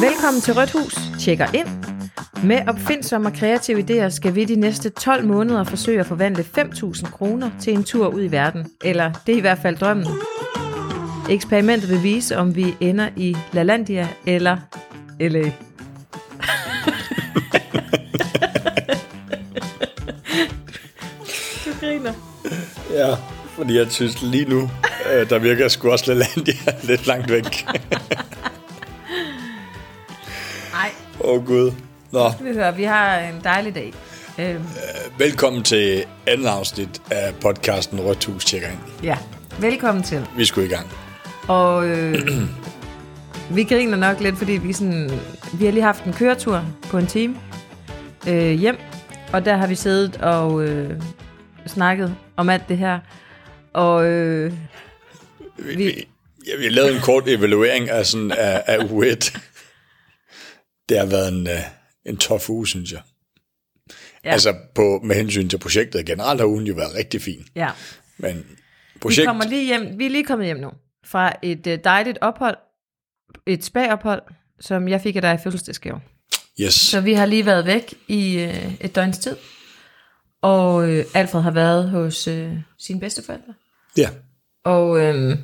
Velkommen til Rødt Hus. Tjekker ind. Med opfindsomme og kreative idéer skal vi de næste 12 måneder forsøge at forvandle 5.000 kroner til en tur ud i verden. Eller det er i hvert fald drømmen. Eksperimentet vil vise, om vi ender i LaLandia eller LA. du griner. Ja, fordi jeg synes lige nu, øh, der virker sgu også LaLandia lidt langt væk. Åh oh, gud. Nå, skal vi høre. Vi har en dejlig dag. Øhm, velkommen til anden afsnit af podcasten Rødt Hus Tjekker ind. ja, velkommen til. Vi skulle i gang. Og øh, vi griner nok lidt, fordi vi, sådan, vi har lige haft en køretur på en time øh, hjem. Og der har vi siddet og øh, snakket om alt det her. Og øh, Vi, Vi- vi, ja, vi har lavet en kort evaluering af, sådan, af, af uge 1. Det har været en, uh, en tof uge, synes jeg. Ja. Altså på, med hensyn til projektet generelt har ugen jo været rigtig fin. ja, Men vi projekt, kommer lige hjem. Vi er lige kommet hjem nu fra et øh, dejligt ophold, et spa-ophold, som jeg fik af dig i fødselsdagsgave. yes, Så vi har lige været væk i øh, et døgns tid. Og øh, Alfred har været hos øh, sine bedsteforældre. ja, Og øhm,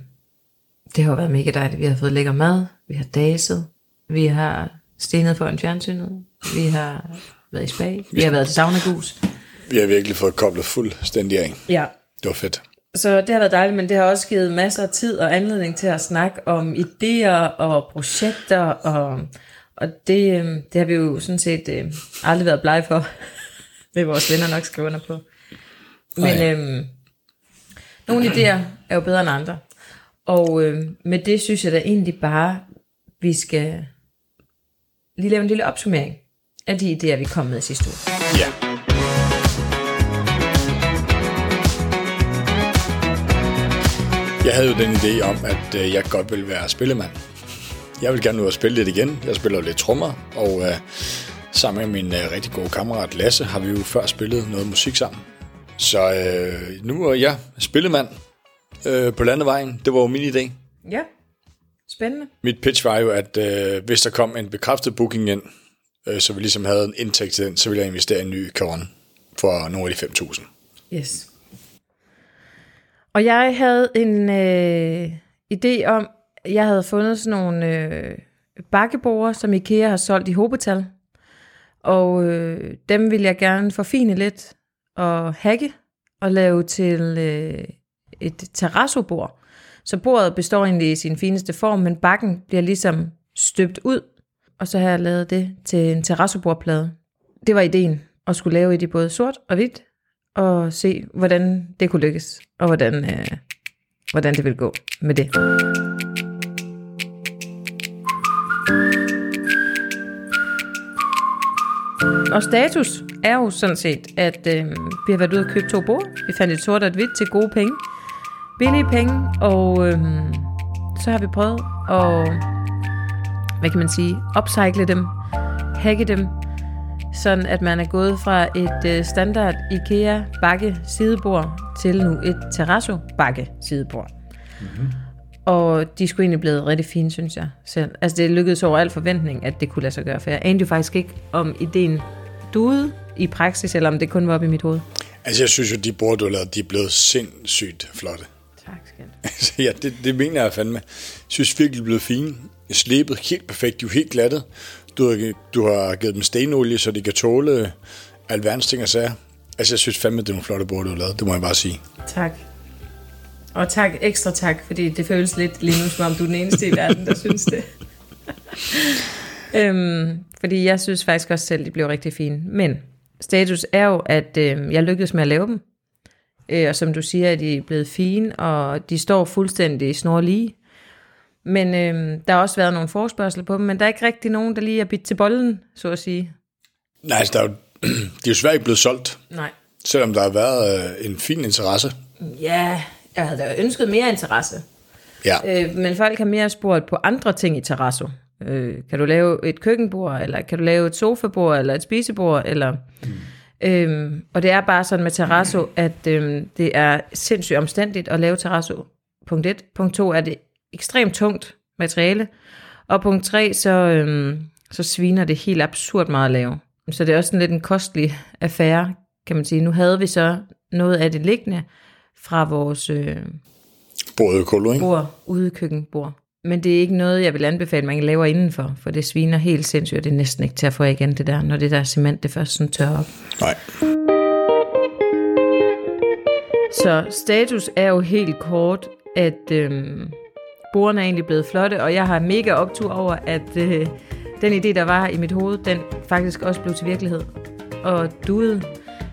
det har været mega dejligt. Vi har fået lækker mad, vi har daset, vi har stenet foran fjernsynet, vi har været i spa, vi har været til saunagus. vi har virkelig fået koblet fuldstændig af. Ja. Det var fedt. Så det har været dejligt, men det har også givet masser af tid og anledning til at snakke om idéer og projekter, og, og det, øhm, det har vi jo sådan set øh, aldrig været blege for, vil vores venner nok skrive under på. Men øhm, nogle idéer er jo bedre end andre. Og øhm, med det synes jeg da egentlig bare, vi skal lige lave en lille opsummering af de idéer, vi kom med sidste uge. Ja. Jeg havde jo den idé om, at øh, jeg godt ville være spillemand. Jeg vil gerne ud og spille lidt igen. Jeg spiller lidt trommer, og øh, sammen med min øh, rigtig gode kammerat Lasse har vi jo før spillet noget musik sammen. Så øh, nu er jeg spillemand øh, på landevejen. Det var jo min idé. Ja, spændende. Mit pitch var jo, at øh, hvis der kom en bekræftet booking ind, øh, så vi ligesom havde en indtægt til den, så ville jeg investere i en ny Caron for nogle af de 5.000. Yes. Og jeg havde en øh, idé om, jeg havde fundet sådan nogle øh, bakkeborer, som IKEA har solgt i hobetal. Og øh, dem vil jeg gerne forfine lidt og hacke og lave til øh, et terrassobord. Så bordet består egentlig i sin fineste form, men bakken bliver ligesom støbt ud. Og så har jeg lavet det til en terrassebordplade. Det var ideen, at skulle lave et i både sort og hvidt, og se, hvordan det kunne lykkes, og hvordan, øh, hvordan det ville gå med det. Og status er jo sådan set, at øh, vi har været ude og købe to bord. Vi fandt et sort og et hvidt til gode penge. Billige penge, og øh, så har vi prøvet at, hvad kan man sige, upcycle dem, hacke dem, sådan at man er gået fra et øh, standard IKEA bakke sidebord til nu et terrasso bakke sidebord. Mm-hmm. Og de skulle egentlig blevet rigtig fine, synes jeg selv. Altså det lykkedes over al forventning, at det kunne lade sig gøre, for jeg anede jo faktisk ikke, om ideen duede i praksis, eller om det kun var op i mit hoved. Altså, jeg synes jo, de bord, du lavet, de er blevet sindssygt flotte. Tak, skat. Altså, ja, det, det mener jeg fandme. Jeg synes virkelig, de er blevet fine. Slebet helt perfekt. De er jo helt glatte. Du har, du har givet dem stenolie, så de kan tåle alverdens ting og sager. Altså, jeg synes fandme, det er nogle flotte bord, du har lavet. Det må jeg bare sige. Tak. Og tak, ekstra tak, fordi det føles lidt lige nu, som om du er den eneste i verden, der synes det. øhm, fordi jeg synes faktisk også selv, de blev rigtig fine. Men status er jo, at øh, jeg lykkedes med at lave dem. Øh, og som du siger, er de blevet fine, og de står fuldstændig snorlige. Men øh, der har også været nogle forspørgseler på dem, men der er ikke rigtig nogen, der lige er bidt til bolden, så at sige. Nej, altså, der er jo, de er jo svært ikke blevet solgt, Nej. selvom der har været øh, en fin interesse. Ja, jeg havde da ønsket mere interesse. Ja, Øh, men folk har mere spurgt på andre ting i terrasso. Øh, kan du lave et køkkenbord, eller kan du lave et sofabord, eller et spisebord, eller... Mm. Øhm, og det er bare sådan med terrasso, at øhm, det er sindssygt omstændigt at lave terrasso. Punkt 1. Punkt 2 er det ekstremt tungt materiale, Og punkt tre, så, øhm, så sviner det helt absurd meget at lave. Så det er også sådan lidt en kostelig affære, kan man sige. Nu havde vi så noget af det liggende fra vores øh, ikke? bord, ude køkkenbord. Men det er ikke noget, jeg vil anbefale, man laver indenfor, for det sviner helt sindssygt, og det er næsten ikke til at få igen det der, når det der cement det først sådan tørrer op. Nej. Så status er jo helt kort, at øhm, bordene er egentlig blevet flotte, og jeg har mega optur over, at øh, den idé, der var i mit hoved, den faktisk også blev til virkelighed. Og duede.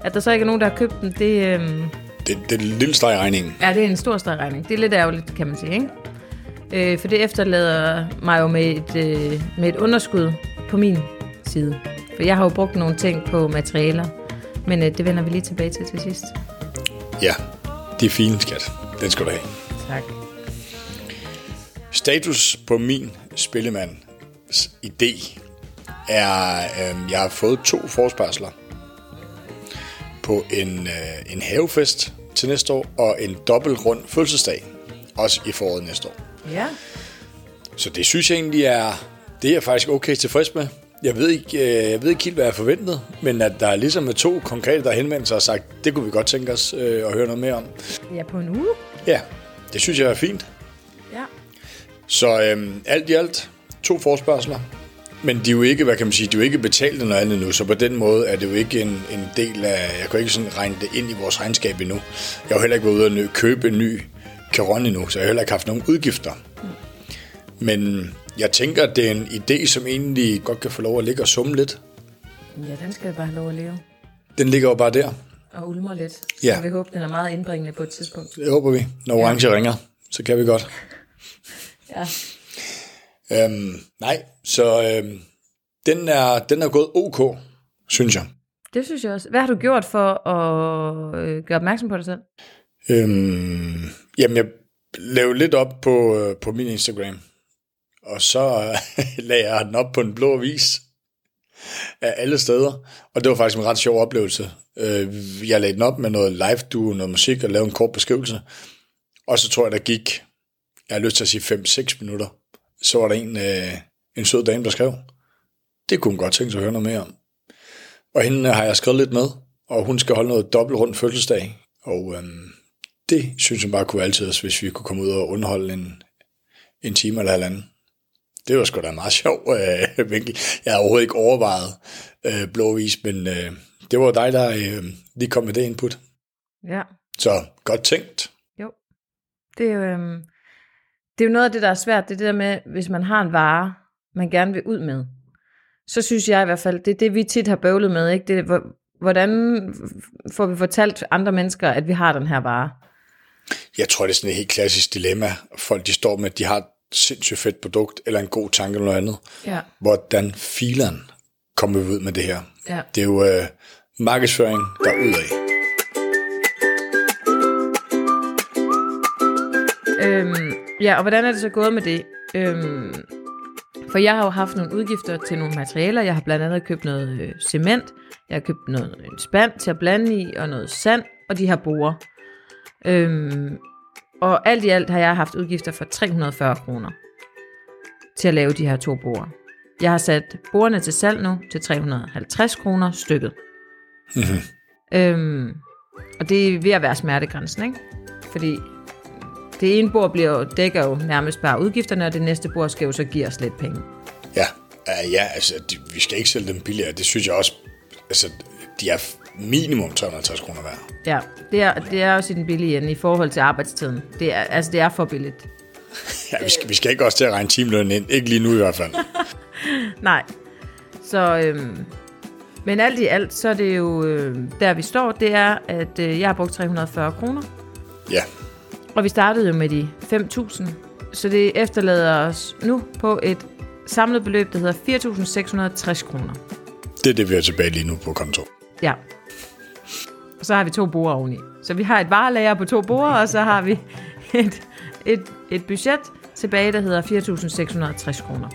At der så ikke er nogen, der har købt den, det, øhm, Det, det er en lille regningen. ja, det er en stor stregregning. Det er lidt ærgerligt, kan man sige, ikke? Øh, for det efterlader mig jo med et, øh, med et underskud på min side. For jeg har jo brugt nogle ting på materialer, men øh, det vender vi lige tilbage til til sidst. Ja, det er fint, skat. Den skal du have. Tak. Status på min spillemands idé er, øh, jeg har fået to forspørgseler på en, øh, en havefest til næste år, og en dobbelt rund fødselsdag, også i foråret næste år. Ja. Så det synes jeg egentlig er, det er jeg faktisk okay tilfreds med. Jeg ved ikke, øh, jeg ved ikke helt, hvad jeg har forventet, men at der ligesom er to konkrete, der har henvendt sig og sagt, det kunne vi godt tænke os øh, at høre noget mere om. Ja, på en uge. Ja, det synes jeg er fint. Ja. Så øhm, alt i alt, to forspørgseler. Men de er jo ikke, hvad kan man sige, de er jo ikke betalt eller noget andet nu, så på den måde er det jo ikke en, en del af, jeg kan ikke sådan regne det ind i vores regnskab endnu. Jeg har jo heller ikke været ude og købe en ny Caron endnu, så jeg har heller ikke haft nogen udgifter. Men jeg tænker, at det er en idé, som egentlig godt kan få lov at ligge og summe lidt. Ja, den skal bare have lov at leve. Den ligger jo bare der. Og ulmer lidt. Ja. Så vi håber, den er meget indbringende på et tidspunkt. Det håber vi. Når orange ja. ringer, så kan vi godt. Ja. Øhm, nej, så øhm, den, er, den er gået ok, synes jeg. Det synes jeg også. Hvad har du gjort for at øh, gøre opmærksom på dig selv? Øhm, jamen, jeg lavede lidt op på, øh, på min Instagram, og så øh, lagde jeg den op på en blå vis af alle steder, og det var faktisk en ret sjov oplevelse. Øh, jeg lagde den op med noget live duo, noget musik, og lavede en kort beskrivelse, og så tror jeg, der gik, jeg har lyst til at sige 5-6 minutter, så var der en, øh, en sød dame, der skrev, det kunne hun godt tænke sig at høre noget mere om. Og hende har jeg skrevet lidt med, og hun skal holde noget dobbelt rundt fødselsdag, og øhm, det synes jeg bare kunne altid, hvis vi kunne komme ud og underholde en, en time eller halvanden. Det var sgu da meget sjov øh, vinkel. Jeg har overhovedet ikke overvejet øh, blåvis, men øh, det var dig, der øh, lige kom med det input. Ja. Så godt tænkt. Jo. Det er jo, øhm, det er jo noget af det, der er svært. Det er det der med, hvis man har en vare, man gerne vil ud med. Så synes jeg i hvert fald, det er det, vi tit har bøvlet med. Ikke? Det er, hvor- hvordan får vi fortalt andre mennesker, at vi har den her vare? Jeg tror, det er sådan et helt klassisk dilemma. Folk de står med, at de har et sindssygt fedt produkt, eller en god tanke eller noget andet. Ja. Hvordan fileren kommer vi ud med det her? Ja. Det er jo øh, markedsføring derudad. Øhm, ja, og hvordan er det så gået med det? Øhm, for jeg har jo haft nogle udgifter til nogle materialer. Jeg har blandt andet købt noget øh, cement. Jeg har købt noget, en spand til at blande i, og noget sand, og de her borer. Øhm, og alt i alt har jeg haft udgifter for 340 kroner til at lave de her to borer. Jeg har sat borerne til salg nu til 350 kroner stykket. Mhm. øhm, og det er ved at være smertegrænsen, ikke? Fordi det ene bord bliver dækker jo nærmest bare udgifterne, og det næste bord skal jo så give os lidt penge. Ja, uh, ja altså, de, vi skal ikke sælge dem billigere. Det synes jeg også, altså, de er minimum 350 kroner værd. Ja, det er, det er også i den billige ende i forhold til arbejdstiden. Det er, altså, det er for billigt. Ja, vi skal, vi skal ikke også til at regne timelønnen ind. Ikke lige nu i hvert fald. Nej. Så, øhm, men alt i alt, så er det jo, øh, der vi står, det er, at øh, jeg har brugt 340 kroner. Ja, Og vi startede jo med de 5.000, så det efterlader os nu på et samlet beløb, der hedder 4.660 kroner. det er det, vi har tilbage lige nu på konto. Ja. Og så har vi to borer oveni. Så vi har et varelager på to borer, og så har vi et, et, et budget tilbage, der hedder 4.660 kroner.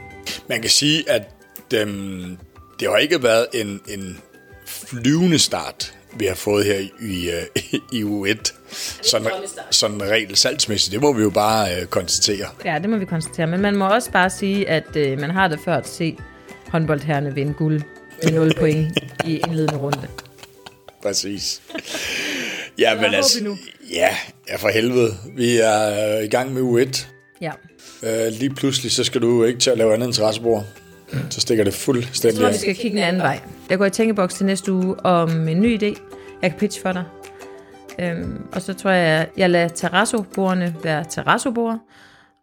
Man kan sige, at øhm, det har ikke været en, en flyvende start, vi har fået her i, i, øh, i uge 1. sådan, sådan regel salgsmæssigt, det må vi jo bare øh, konstatere. Ja, det må vi konstatere. Men man må også bare sige, at øh, man har det før at se håndboldherrene vinde guld med 0 point i indledende runde. Præcis. Ja, men altså, nu? ja, ja, for helvede. Vi er øh, i gang med U1. Ja. Øh, lige pludselig, så skal du ikke til at lave andet end terrassebord. Så stikker det Jeg fuldstændig tror, af. vi skal kigge en anden vej. Jeg går i tænkeboks til næste uge om en ny idé. Jeg kan pitche for dig. Øhm, og så tror jeg, jeg lader terrassobordene være terrassobord.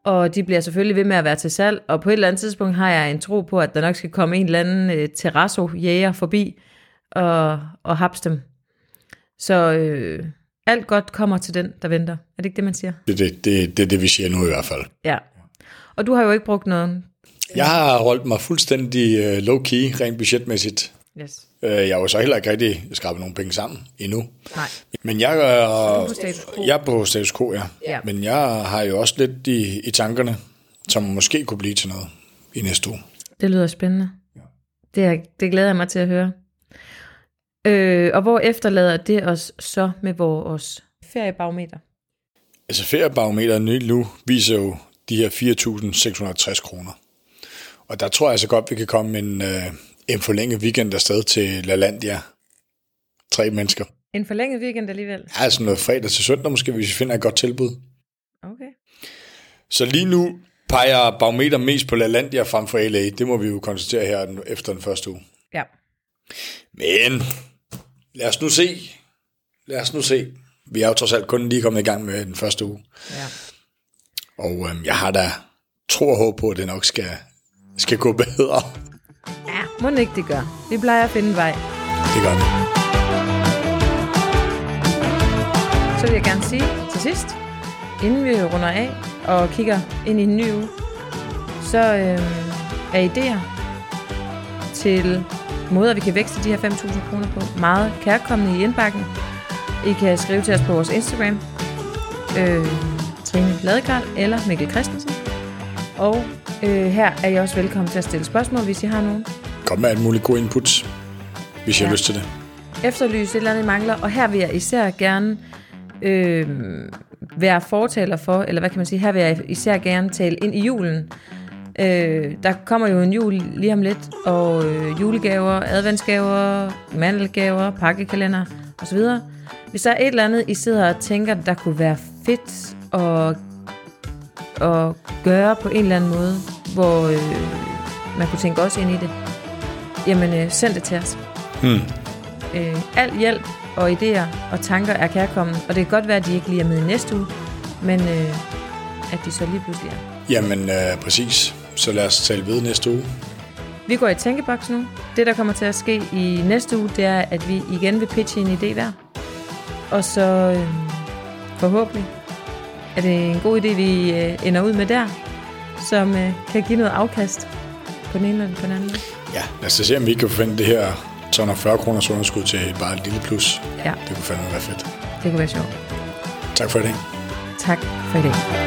Og de bliver selvfølgelig ved med at være til salg. Og på et eller andet tidspunkt har jeg en tro på, at der nok skal komme en eller anden øh, terrasso-jæger forbi og, og haps dem. Så øh, alt godt kommer til den, der venter. Er det ikke det, man siger? Det er det, det, det, det, vi siger nu i hvert fald. Ja. Og du har jo ikke brugt noget. Jeg har holdt mig fuldstændig øh, low-key, rent budgetmæssigt. Yes. Øh, jeg har jo så heller ikke rigtig skrabet nogle penge sammen endnu. Nej. Men jeg, øh, jeg er på status quo, ja. Ja. Men jeg har jo også lidt i, i tankerne, som måske kunne blive til noget i næste uge. Det lyder spændende. Det, er, det glæder jeg mig til at høre. Øh, og hvor efterlader det os så med vores feriebarometer? Altså feriebarometeret nyt nu viser jo de her 4.660 kroner. Og der tror jeg så godt, vi kan komme en, øh, en forlænget weekend afsted til LaLandia. Tre mennesker. En forlænget weekend alligevel. Altså noget fredag til søndag måske, hvis vi finder et godt tilbud. Okay. Så lige nu peger barometer mest på LaLandia frem for LA. Det må vi jo konstatere her efter den første uge. Ja. Men lad os nu se. Lad os nu se. Vi er jo trods alt kun lige kommet i gang med den første uge. ja. Og øhm, jeg har da tro og håb på, at det nok skal, skal gå bedre. Ja, må ikke det gør. Vi plejer at finde en vej. Det gør vi. Så vil jeg gerne sige til sidst, inden vi runder af og kigger ind i en ny uge, så øh, er idéer til måder, vi kan vækste de her 5.000 kroner på. Meget kærkommende i indbakken. I kan skrive til os på vores Instagram. Øh, Trine Ladekarl eller Mikkel Christensen. Og øh, her er I også velkommen til at stille spørgsmål, hvis I har nogen. Kom med alt muligt god input, hvis jeg har Ja. lyst til det. efterlyse et eller andet, I mangler. Og her vil jeg især gerne øh, være fortaler for, eller hvad kan man sige, her vil jeg især gerne tale ind i julen. Øh, der kommer jo en jul lige om lidt, og øh, julegaver, adventsgaver, mandelgaver, pakkekalender osv. Hvis der er et eller andet, I sidder og tænker, der kunne være fedt at, at gøre på en eller anden måde, hvor øh, man kunne tænke os ind i det, jamen øh, send det til os. Hmm. Øh, al hjælp og idéer og tanker er kærkommen, og det kan godt være, at de ikke lige er med i næste uge, men øh, at de så lige pludselig er. Jamen, øh, præcis. Så lad os tale ved næste uge. Vi går i tænkeboks nu. Det, der kommer til at ske i næste uge, det er, at vi igen vil pitche en idé hver. Og så øh, forhåbentlig er det en god idé, vi øh, ender ud med der, som øh, kan give noget afkast på den ene eller på den anden. Ja, lad os se, om vi kan forvente det her 240 kroners underskud til bare et lille plus. Ja, Det kunne fandme være fedt. det kunne være sjovt. Tak for i dag. Tak for i dag.